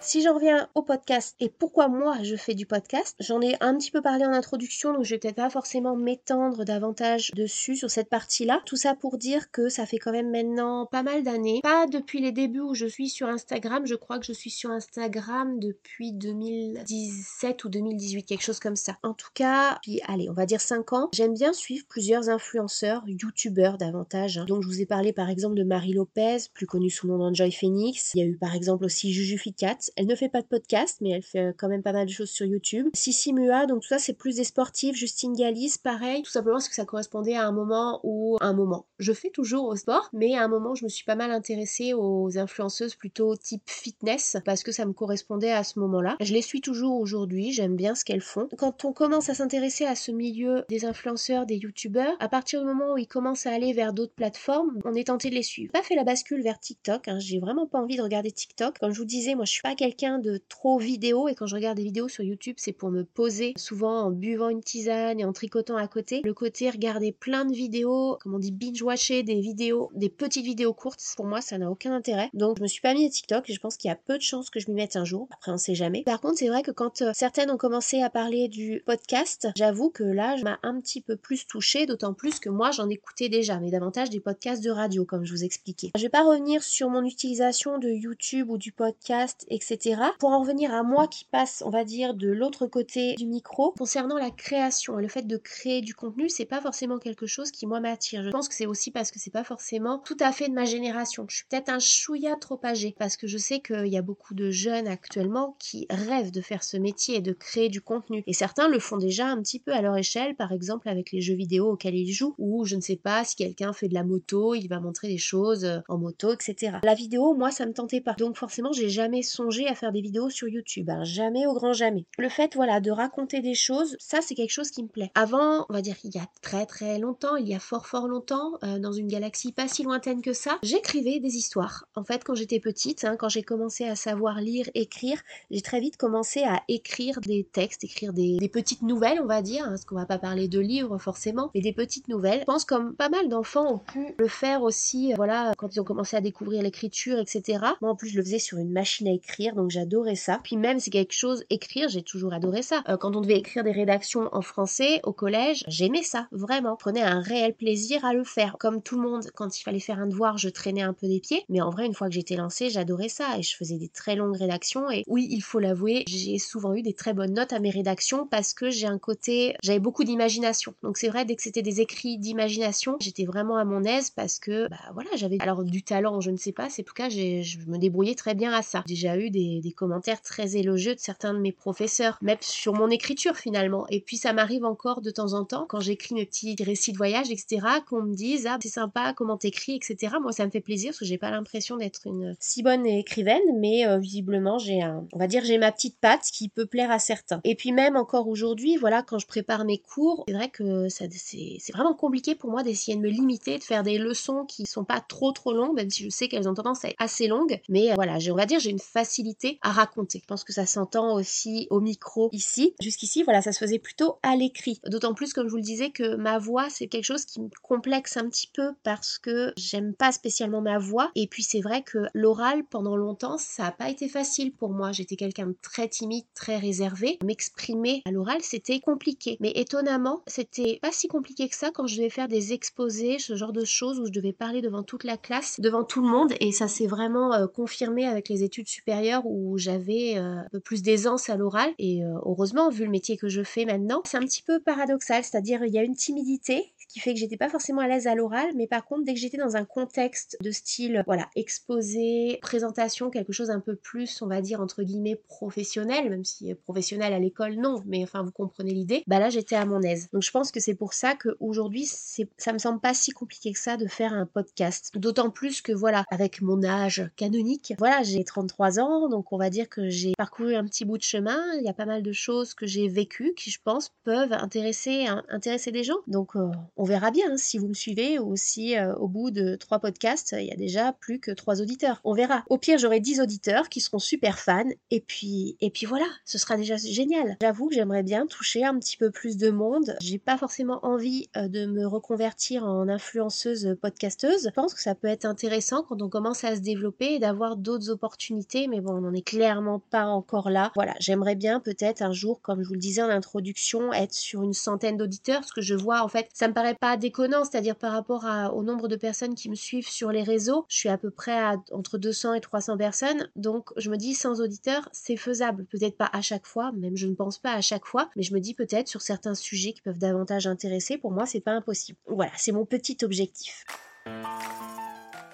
Si j'en reviens au podcast et pourquoi moi je fais du podcast, j'en ai un petit peu parlé en introduction, donc je vais peut-être pas forcément m'étendre davantage dessus sur cette partie-là. Tout ça pour dire que ça fait quand même maintenant pas mal d'années, pas depuis les débuts où je suis sur Instagram, je crois que je suis sur Instagram depuis 2017 ou 2018, quelque chose comme ça. En tout cas, puis allez, on va dire 5 ans, j'aime bien suivre plusieurs influenceurs, youtubeurs davantage. Hein. Donc je vous ai parlé par exemple de Marie Lopez, plus connue sous le nom d'Enjoy Phoenix. Il y a eu par exemple aussi Elle ne fait pas de podcast, mais elle fait quand même pas mal de choses sur YouTube. Sissi Mua, donc tout ça c'est plus des sportifs. Justine Galis, pareil, tout simplement parce que ça correspondait à un moment où, un moment, je fais toujours au sport, mais à un moment je me suis pas mal intéressée aux influenceuses plutôt type fitness parce que ça me correspondait à ce moment-là. Je les suis toujours aujourd'hui, j'aime bien ce qu'elles font. Quand on commence à s'intéresser à ce milieu des influenceurs, des youtubeurs, à partir du moment où ils commencent à aller vers d'autres plateformes, on est tenté de les suivre. Pas fait la bascule vers TikTok, hein, j'ai vraiment pas envie de regarder TikTok. Comme je vous disais, moi je suis pas quelqu'un de trop vidéo et quand je regarde des vidéos sur YouTube, c'est pour me poser, souvent en buvant une tisane et en tricotant à côté. Le côté regarder plein de vidéos, comme on dit binge-watcher des vidéos, des petites vidéos courtes, pour moi ça n'a aucun intérêt. Donc je me suis pas mis à TikTok et je pense qu'il y a peu de chances que je m'y mette un jour. Après on sait jamais. Par contre c'est vrai que quand euh, certaines ont commencé à parler du podcast, j'avoue que là je m'a un petit peu plus touchée, d'autant plus que moi j'en écoutais déjà, mais davantage des podcasts de radio comme je vous expliquais. Je vais pas revenir sur mon utilisation de YouTube ou du podcast, etc. Pour en revenir à moi qui passe, on va dire, de l'autre côté du micro, concernant la création et le fait de créer du contenu, c'est pas forcément quelque chose qui moi m'attire. Je pense que c'est aussi parce que c'est pas forcément tout à fait de ma génération. Je suis peut-être un chouïa trop âgé parce que je sais qu'il y a beaucoup de jeunes actuellement qui rêvent de faire ce métier et de créer du contenu. Et certains le font déjà un petit peu à leur échelle, par exemple avec les jeux vidéo auxquels ils jouent, ou je ne sais pas si quelqu'un fait de la moto, il va montrer des choses euh, en moto, etc. La vidéo, moi, ça me tentait pas. Donc forcément, j'ai jamais songé à faire des vidéos sur YouTube. Hein. Jamais au grand jamais. Le fait, voilà, de raconter des choses, ça, c'est quelque chose qui me plaît. Avant, on va dire il y a très très longtemps, il y a fort fort longtemps, euh, dans une galaxie pas si lointaine que ça, j'écrivais des histoires. En fait, quand j'étais petite, hein, quand j'ai commencé à savoir lire, écrire, j'ai très vite commencé à écrire des textes, écrire des, petites nouvelles, on va dire, hein, parce qu'on va pas parler de livres forcément, mais des petites nouvelles. Je pense comme pas mal d'enfants ont pu le faire aussi, euh, voilà, quand ils ont commencé à découvrir l'écriture, etc. Moi, en plus, je le faisais sur une machine à écrire, donc j'adorais ça. Puis même, c'est quelque chose, écrire, j'ai toujours adoré ça. Euh, quand on devait écrire des rédactions en français au collège, j'aimais ça, vraiment. Je prenais un réel plaisir à le faire. Comme tout le monde, quand il fallait faire un devoir, je traînais un peu des pieds. Mais en vrai, une fois que j'étais lancée, j'adorais ça et je faisais des très longues rédactions. Et oui, il faut l'avouer, j'ai souvent eu des très bonnes notes à mes rédactions parce que j'ai un côté, j'avais beaucoup d'imagination. Donc c'est vrai, dès que c'était des écrits d'imagination, j'étais vraiment à mon aise parce que, bah voilà, j'avais alors du talent, je ne sais pas, c'est en tout cas, je me débrouillais très bien à ça. Déjà eu des, des, commentaires très élogieux de certains de mes professeurs, même sur mon écriture finalement. Et puis ça m'arrive encore de temps en temps, quand j'écris mes petits récits de voyage, etc., qu'on me dise, ah, c'est sympa, comment t'écris, etc. Moi, ça me fait plaisir parce que j'ai pas l'impression d'être une si bonne écrivaine, mais euh, visiblement, j'ai un, on va dire, j'ai ma petite patte qui peut plaire à certains. Et puis même encore aujourd'hui, voilà, quand je prépare mes cours, c'est vrai que ça, c'est vraiment compliqué pour moi d'essayer de me limiter, de faire des leçons qui sont pas trop trop longues, même si je sais qu'elles ont tendance à être assez longues. Mais euh, voilà, on va dire, j'ai une facilité à raconter. Je pense que ça s'entend aussi au micro ici. Jusqu'ici, voilà, ça se faisait plutôt à l'écrit. D'autant plus, comme je vous le disais, que ma voix, c'est quelque chose qui me complexe un petit peu parce que j'aime pas spécialement ma voix. Et puis c'est vrai que l'oral, pendant longtemps, ça n'a pas été facile pour moi. J'étais quelqu'un de très timide, très réservé. M'exprimer à l'oral, c'était compliqué. Mais étonnamment, c'était pas si compliqué que ça quand je devais faire des exposés, ce genre de choses où je devais parler devant toute la classe, devant tout le monde. Et ça s'est vraiment euh, confirmé avec les études supérieures où j'avais euh, un peu plus d'aisance à l'oral. Et euh, heureusement, vu le métier que je fais maintenant, c'est un petit peu paradoxal, c'est-à-dire il y a une timidité qui fait que j'étais pas forcément à l'aise à l'oral, mais par contre dès que j'étais dans un contexte de style voilà exposé, présentation, quelque chose un peu plus on va dire entre guillemets professionnel, même si professionnel à l'école non, mais enfin vous comprenez l'idée, bah là j'étais à mon aise. Donc je pense que c'est pour ça qu'aujourd'hui ça me semble pas si compliqué que ça de faire un podcast. D'autant plus que voilà avec mon âge canonique, voilà j'ai 33 ans, donc on va dire que j'ai parcouru un petit bout de chemin. Il y a pas mal de choses que j'ai vécues qui je pense peuvent intéresser intéresser des gens. Donc euh, on verra bien si vous me suivez ou si euh, au bout de trois podcasts, il y a déjà plus que trois auditeurs. On verra. Au pire, j'aurai dix auditeurs qui seront super fans et puis et puis voilà, ce sera déjà génial. J'avoue que j'aimerais bien toucher un petit peu plus de monde. J'ai pas forcément envie euh, de me reconvertir en influenceuse podcasteuse. Je pense que ça peut être intéressant quand on commence à se développer et d'avoir d'autres opportunités, mais bon, on n'en est clairement pas encore là. Voilà, j'aimerais bien peut-être un jour, comme je vous le disais en introduction, être sur une centaine d'auditeurs, ce que je vois en fait, ça me paraît pas déconnant, c'est-à-dire par rapport au nombre de personnes qui me suivent sur les réseaux, je suis à peu près à entre 200 et 300 personnes, donc je me dis sans auditeurs, c'est faisable, peut-être pas à chaque fois, même je ne pense pas à chaque fois, mais je me dis peut-être sur certains sujets qui peuvent davantage intéresser, pour moi c'est pas impossible. Voilà, c'est mon petit objectif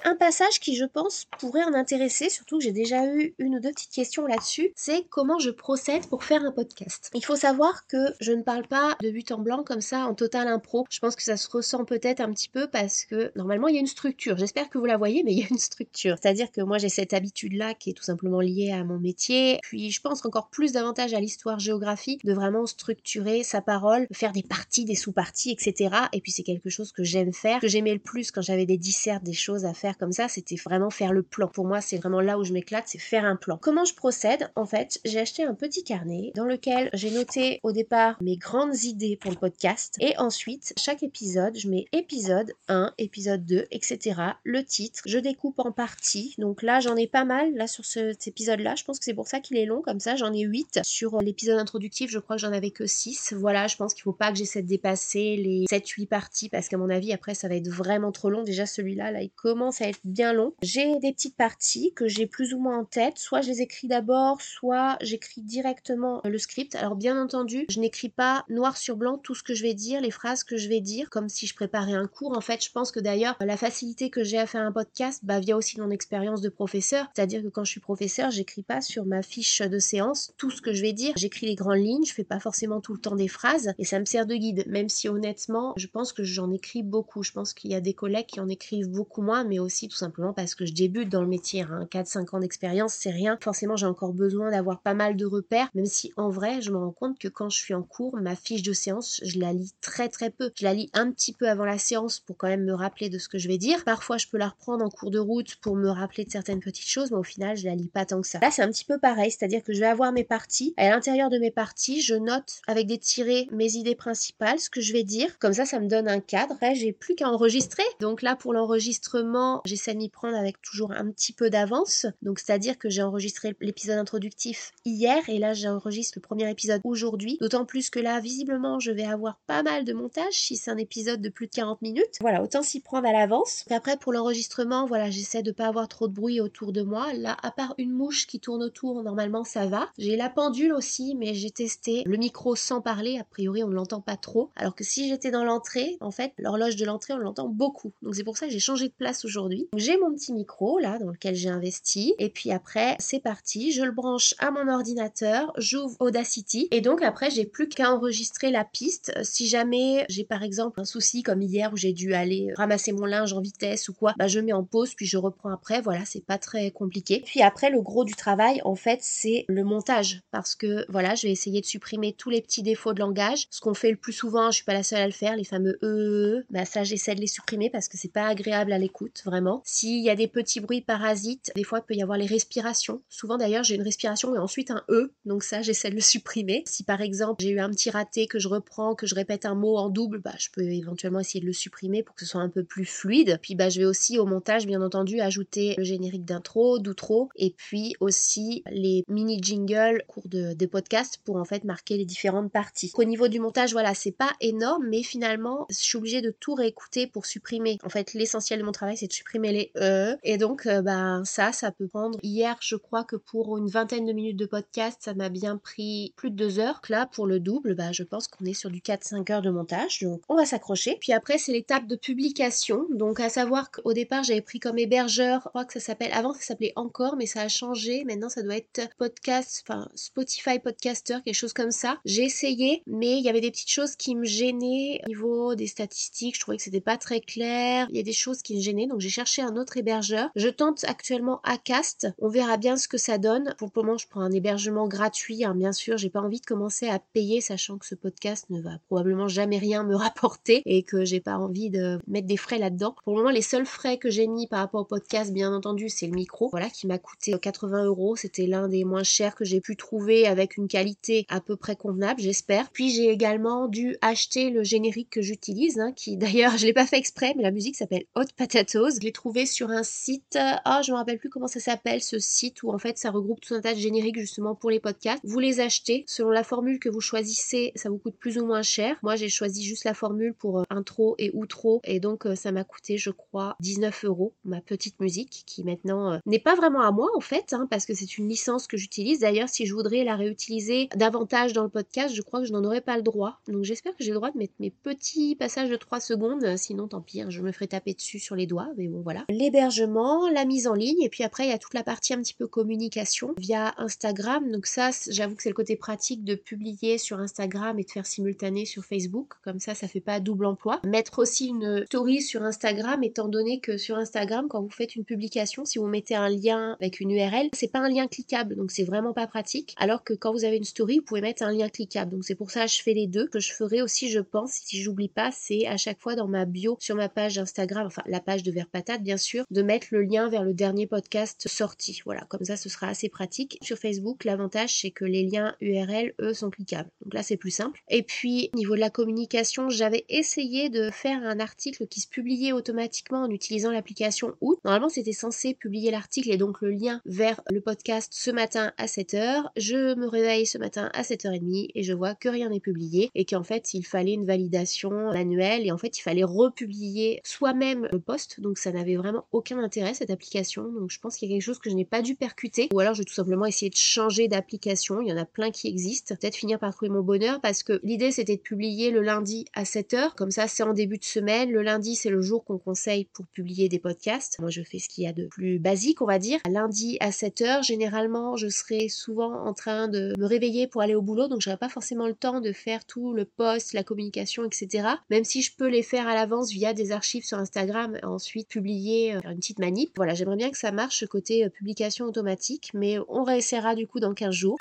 un passage qui, je pense, pourrait en intéresser, surtout que j'ai déjà eu une ou deux petites questions là-dessus, c'est comment je procède pour faire un podcast. Il faut savoir que je ne parle pas de but en blanc comme ça en total impro. Je pense que ça se ressent peut-être un petit peu parce que normalement il y a une structure. J'espère que vous la voyez, mais il y a une structure. C'est-à-dire que moi j'ai cette habitude-là qui est tout simplement liée à mon métier. Puis je pense encore plus davantage à l'histoire-géographie de vraiment structurer sa parole, faire des parties, des sous-parties, etc. Et puis c'est quelque chose que j'aime faire, que j'aimais le plus quand j'avais des dissertes, des choses à faire comme ça, c'était vraiment faire le plan. Pour moi, c'est vraiment là où je m'éclate, c'est faire un plan. Comment je procède? En fait, j'ai acheté un petit carnet dans lequel j'ai noté au départ mes grandes idées pour le podcast et ensuite, chaque épisode, je mets épisode 1, épisode 2, etc. Le titre, je découpe en parties. Donc là, j'en ai pas mal là sur cet épisode-là. Je pense que c'est pour ça qu'il est long comme ça. J'en ai 8 sur l'épisode introductif. Je crois que j'en avais que 6. Voilà, je pense qu'il faut pas que j'essaie de dépasser les 7-8 parties parce qu'à mon avis, après, ça va être vraiment trop long. Déjà, celui-là, là, il commence à bien long. J'ai des petites parties que j'ai plus ou moins en tête. Soit je les écris d'abord, soit j'écris directement le script. Alors bien entendu, je n'écris pas noir sur blanc tout ce que je vais dire, les phrases que je vais dire, comme si je préparais un cours. En fait, je pense que d'ailleurs, la facilité que j'ai à faire un podcast bah, vient aussi de mon expérience de professeur. C'est-à-dire que quand je suis professeur, j'écris pas sur ma fiche de séance tout ce que je vais dire. J'écris les grandes lignes, je fais pas forcément tout le temps des phrases et ça me sert de guide. Même si honnêtement, je pense que j'en écris beaucoup. Je pense qu'il y a des collègues qui en écrivent beaucoup moins, mais aussi tout simplement parce que je débute dans le métier. Hein. 4-5 ans d'expérience, c'est rien. Forcément, j'ai encore besoin d'avoir pas mal de repères, même si en vrai, je me rends compte que quand je suis en cours, ma fiche de séance, je la lis très très peu. Je la lis un petit peu avant la séance pour quand même me rappeler de ce que je vais dire. Parfois, je peux la reprendre en cours de route pour me rappeler de certaines petites choses, mais au final, je la lis pas tant que ça. Là, c'est un petit peu pareil, c'est-à-dire que je vais avoir mes parties. À l'intérieur de mes parties, je note avec des tirés mes idées principales, ce que je vais dire. Comme ça, ça me donne un cadre. j'ai plus qu'à enregistrer. Donc là, pour l'enregistrement, j'essaie de m'y prendre avec toujours un petit peu d'avance. Donc c'est-à-dire que j'ai enregistré l'épisode introductif hier et là j'enregistre le premier épisode aujourd'hui. D'autant plus que là, visiblement, je vais avoir pas mal de montage si c'est un épisode de plus de 40 minutes. Voilà, autant s'y prendre à l'avance. Après pour l'enregistrement, voilà, j'essaie de pas avoir trop de bruit autour de moi. Là, à part une mouche qui tourne autour, normalement ça va. J'ai la pendule aussi, mais j'ai testé le micro sans parler. A priori, on ne l'entend pas trop. Alors que si j'étais dans l'entrée, en fait, l'horloge de l'entrée, on l'entend beaucoup. Donc c'est pour ça que j'ai changé de place aujourd'hui. J'ai mon petit micro là dans lequel j'ai investi et puis après c'est parti, je le branche à mon ordinateur, j'ouvre Audacity et donc après j'ai plus qu'à enregistrer la piste. Si jamais j'ai par exemple un souci comme hier où j'ai dû aller ramasser mon linge en vitesse ou quoi, bah je mets en pause puis je reprends après. Voilà, c'est pas très compliqué. Puis après le gros du travail en fait c'est le montage parce que voilà, je vais essayer de supprimer tous les petits défauts de langage. Ce qu'on fait le plus souvent, je suis pas la seule à le faire, les fameux e, e, e bah ça j'essaie de les supprimer parce que c'est pas agréable à l'écoute. S'il y a des petits bruits parasites, des fois il peut y avoir les respirations. Souvent d'ailleurs j'ai une respiration et ensuite un E, donc ça j'essaie de le supprimer. Si par exemple j'ai eu un petit raté que je reprends, que je répète un mot en double, bah je peux éventuellement essayer de le supprimer pour que ce soit un peu plus fluide. Puis bah je vais aussi au montage bien entendu ajouter le générique d'intro, d'outro et puis aussi les mini jingles cours de, des podcasts pour en fait marquer les différentes parties. Au niveau du montage, voilà, c'est pas énorme, mais finalement je suis obligée de tout réécouter pour supprimer. En fait l'essentiel de mon travail c'est de supprimer les E et donc euh, bah, ça, ça peut prendre. Hier, je crois que pour une vingtaine de minutes de podcast, ça m'a bien pris plus de deux heures. Là, pour le double, bah, je pense qu'on est sur du 4-5 heures de montage. Donc, on va s'accrocher. Puis après, c'est l'étape de publication. Donc, à savoir qu'au départ, j'avais pris comme hébergeur, je crois que ça s'appelle, avant, ça s'appelait encore, mais ça a changé. Maintenant, ça doit être podcast, enfin, Spotify Podcaster, quelque chose comme ça. J'ai essayé, mais il y avait des petites choses qui me gênaient au niveau des statistiques. Je trouvais que c'était pas très clair. Il y a des choses qui me gênaient, donc j'ai cherché un autre hébergeur. Je tente actuellement Acast. On verra bien ce que ça donne. Pour le moment, je prends un hébergement gratuit. Hein, bien sûr, j'ai pas envie de commencer à payer, sachant que ce podcast ne va probablement jamais rien me rapporter et que j'ai pas envie de mettre des frais là-dedans. Pour le moment, les seuls frais que j'ai mis par rapport au podcast, bien entendu, c'est le micro. Voilà, qui m'a coûté 80 euros. C'était l'un des moins chers que j'ai pu trouver avec une qualité à peu près convenable, j'espère. Puis j'ai également dû acheter le générique que j'utilise, hein, qui d'ailleurs, je l'ai pas fait exprès, mais la musique s'appelle Hot Potatoes. L'ai trouvé sur un site, ah, je me rappelle plus comment ça s'appelle, ce site où en fait ça regroupe tout un tas de génériques justement pour les podcasts. Vous les achetez selon la formule que vous choisissez, ça vous coûte plus ou moins cher. Moi, j'ai choisi juste la formule pour euh, intro et outro, et donc euh, ça m'a coûté, je crois, 19 euros ma petite musique, qui maintenant euh, n'est pas vraiment à moi en fait, hein, parce que c'est une licence que j'utilise. D'ailleurs, si je voudrais la réutiliser davantage dans le podcast, je crois que je n'en aurais pas le droit. Donc j'espère que j'ai le droit de mettre mes petits passages de 3 secondes, sinon tant pis, hein, je me ferai taper dessus sur les doigts, mais bon voilà. L'hébergement, la mise en ligne, et puis après il y a toute la partie un petit peu communication via Instagram. Donc ça, j'avoue que c'est le côté pratique de publier sur Instagram et de faire simultané sur Facebook, comme ça ça fait pas double emploi. Mettre aussi une story sur Instagram, étant donné que sur Instagram, quand vous faites une publication, si vous mettez un lien avec une URL, c'est pas un lien cliquable, donc c'est vraiment pas pratique. Alors que quand vous avez une story, vous pouvez mettre un lien cliquable. Donc c'est pour ça que je fais les deux. Que je ferai aussi, je pense, si j'oublie pas, c'est à chaque fois dans ma bio sur ma page Instagram, enfin la page de Vert Bien sûr, de mettre le lien vers le dernier podcast sorti. Voilà, comme ça ce sera assez pratique. Sur Facebook, l'avantage c'est que les liens URL, eux, sont cliquables. Donc là c'est plus simple. Et puis niveau de la communication, j'avais essayé de faire un article qui se publiait automatiquement en utilisant l'application Out. Normalement c'était censé publier l'article et donc le lien vers le podcast ce matin à 7h. Je me réveille ce matin à 7h30 et je vois que rien n'est publié et qu'en fait il fallait une validation manuelle et en fait il fallait republier soi-même le post donc ça n'avait vraiment aucun intérêt cette application. Donc je pense qu'il y a quelque chose que je n'ai pas dû percuter. Ou alors je vais tout simplement essayer de changer d'application. Il y en a plein qui existent. Peut-être finir par trouver mon bonheur parce que l'idée c'était de publier le lundi à 7h comme ça c'est en début de semaine. Le lundi c'est le jour qu'on conseille pour publier des podcasts. Moi je fais ce qu'il y a de plus basique on va dire. Lundi à 7h généralement je serai souvent en train de me réveiller pour aller au boulot. Donc j'aurai pas forcément le temps de faire tout le post, la communication, etc. Même si je peux les faire à l'avance via des archives sur Instagram, ensuite publier euh, une petite manip. Voilà, j'aimerais bien que ça marche côté euh, publication automatique, mais on réessayera du coup dans 15 jours.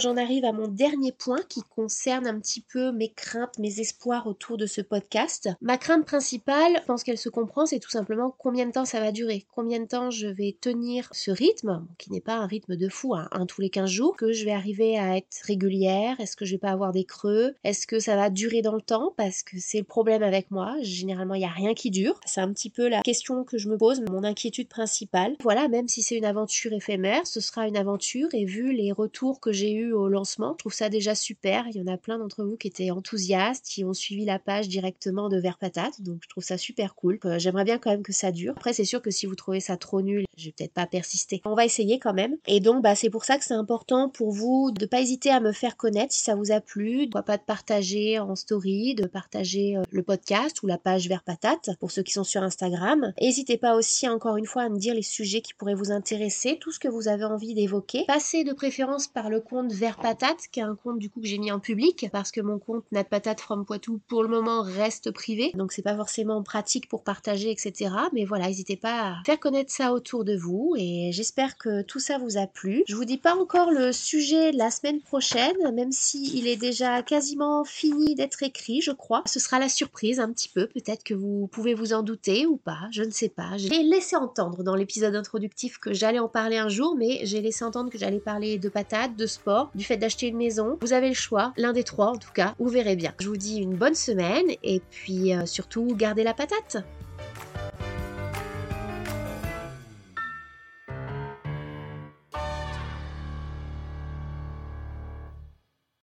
J'en arrive à mon dernier point qui concerne un petit peu mes craintes, mes espoirs autour de ce podcast. Ma crainte principale, je pense qu'elle se comprend, c'est tout simplement combien de temps ça va durer, combien de temps je vais tenir ce rythme, qui n'est pas un rythme de fou, hein, un tous les 15 jours, que je vais arriver à être régulière, est-ce que je vais pas avoir des creux, est-ce que ça va durer dans le temps, parce que c'est le problème avec moi, généralement il n'y a rien qui dure, c'est un petit peu la question que je me pose, mon inquiétude principale. Voilà, même si c'est une aventure éphémère, ce sera une aventure et vu les retours que j'ai au lancement. Je trouve ça déjà super. Il y en a plein d'entre vous qui étaient enthousiastes, qui ont suivi la page directement de Vert Patate. Donc je trouve ça super cool. Euh, j'aimerais bien quand même que ça dure. Après, c'est sûr que si vous trouvez ça trop nul, je vais peut-être pas persister. On va essayer quand même. Et donc, bah, c'est pour ça que c'est important pour vous de pas hésiter à me faire connaître si ça vous a plu. Pourquoi pas de partager en story, de partager euh, le podcast ou la page Vert Patate pour ceux qui sont sur Instagram. N'hésitez pas aussi encore une fois à me dire les sujets qui pourraient vous intéresser, tout ce que vous avez envie d'évoquer. Passez de préférence par le compte Vert Patate, qui est un compte du coup que j'ai mis en public, parce que mon compte Nat Patate from Poitou pour le moment reste privé, donc c'est pas forcément pratique pour partager, etc. Mais voilà, n'hésitez pas à faire connaître ça autour de vous, et j'espère que tout ça vous a plu. Je vous dis pas encore le sujet la semaine prochaine, même si il est déjà quasiment fini d'être écrit, je crois. Ce sera la surprise un petit peu, peut-être que vous pouvez vous en douter ou pas, je ne sais pas. J'ai laissé entendre dans l'épisode introductif que j'allais en parler un jour, mais j'ai laissé entendre que j'allais parler de patates, de sport, du fait d'acheter une maison. Vous avez le choix, l'un des trois en tout cas, vous verrez bien. Je vous dis une bonne semaine et puis euh, surtout gardez la patate.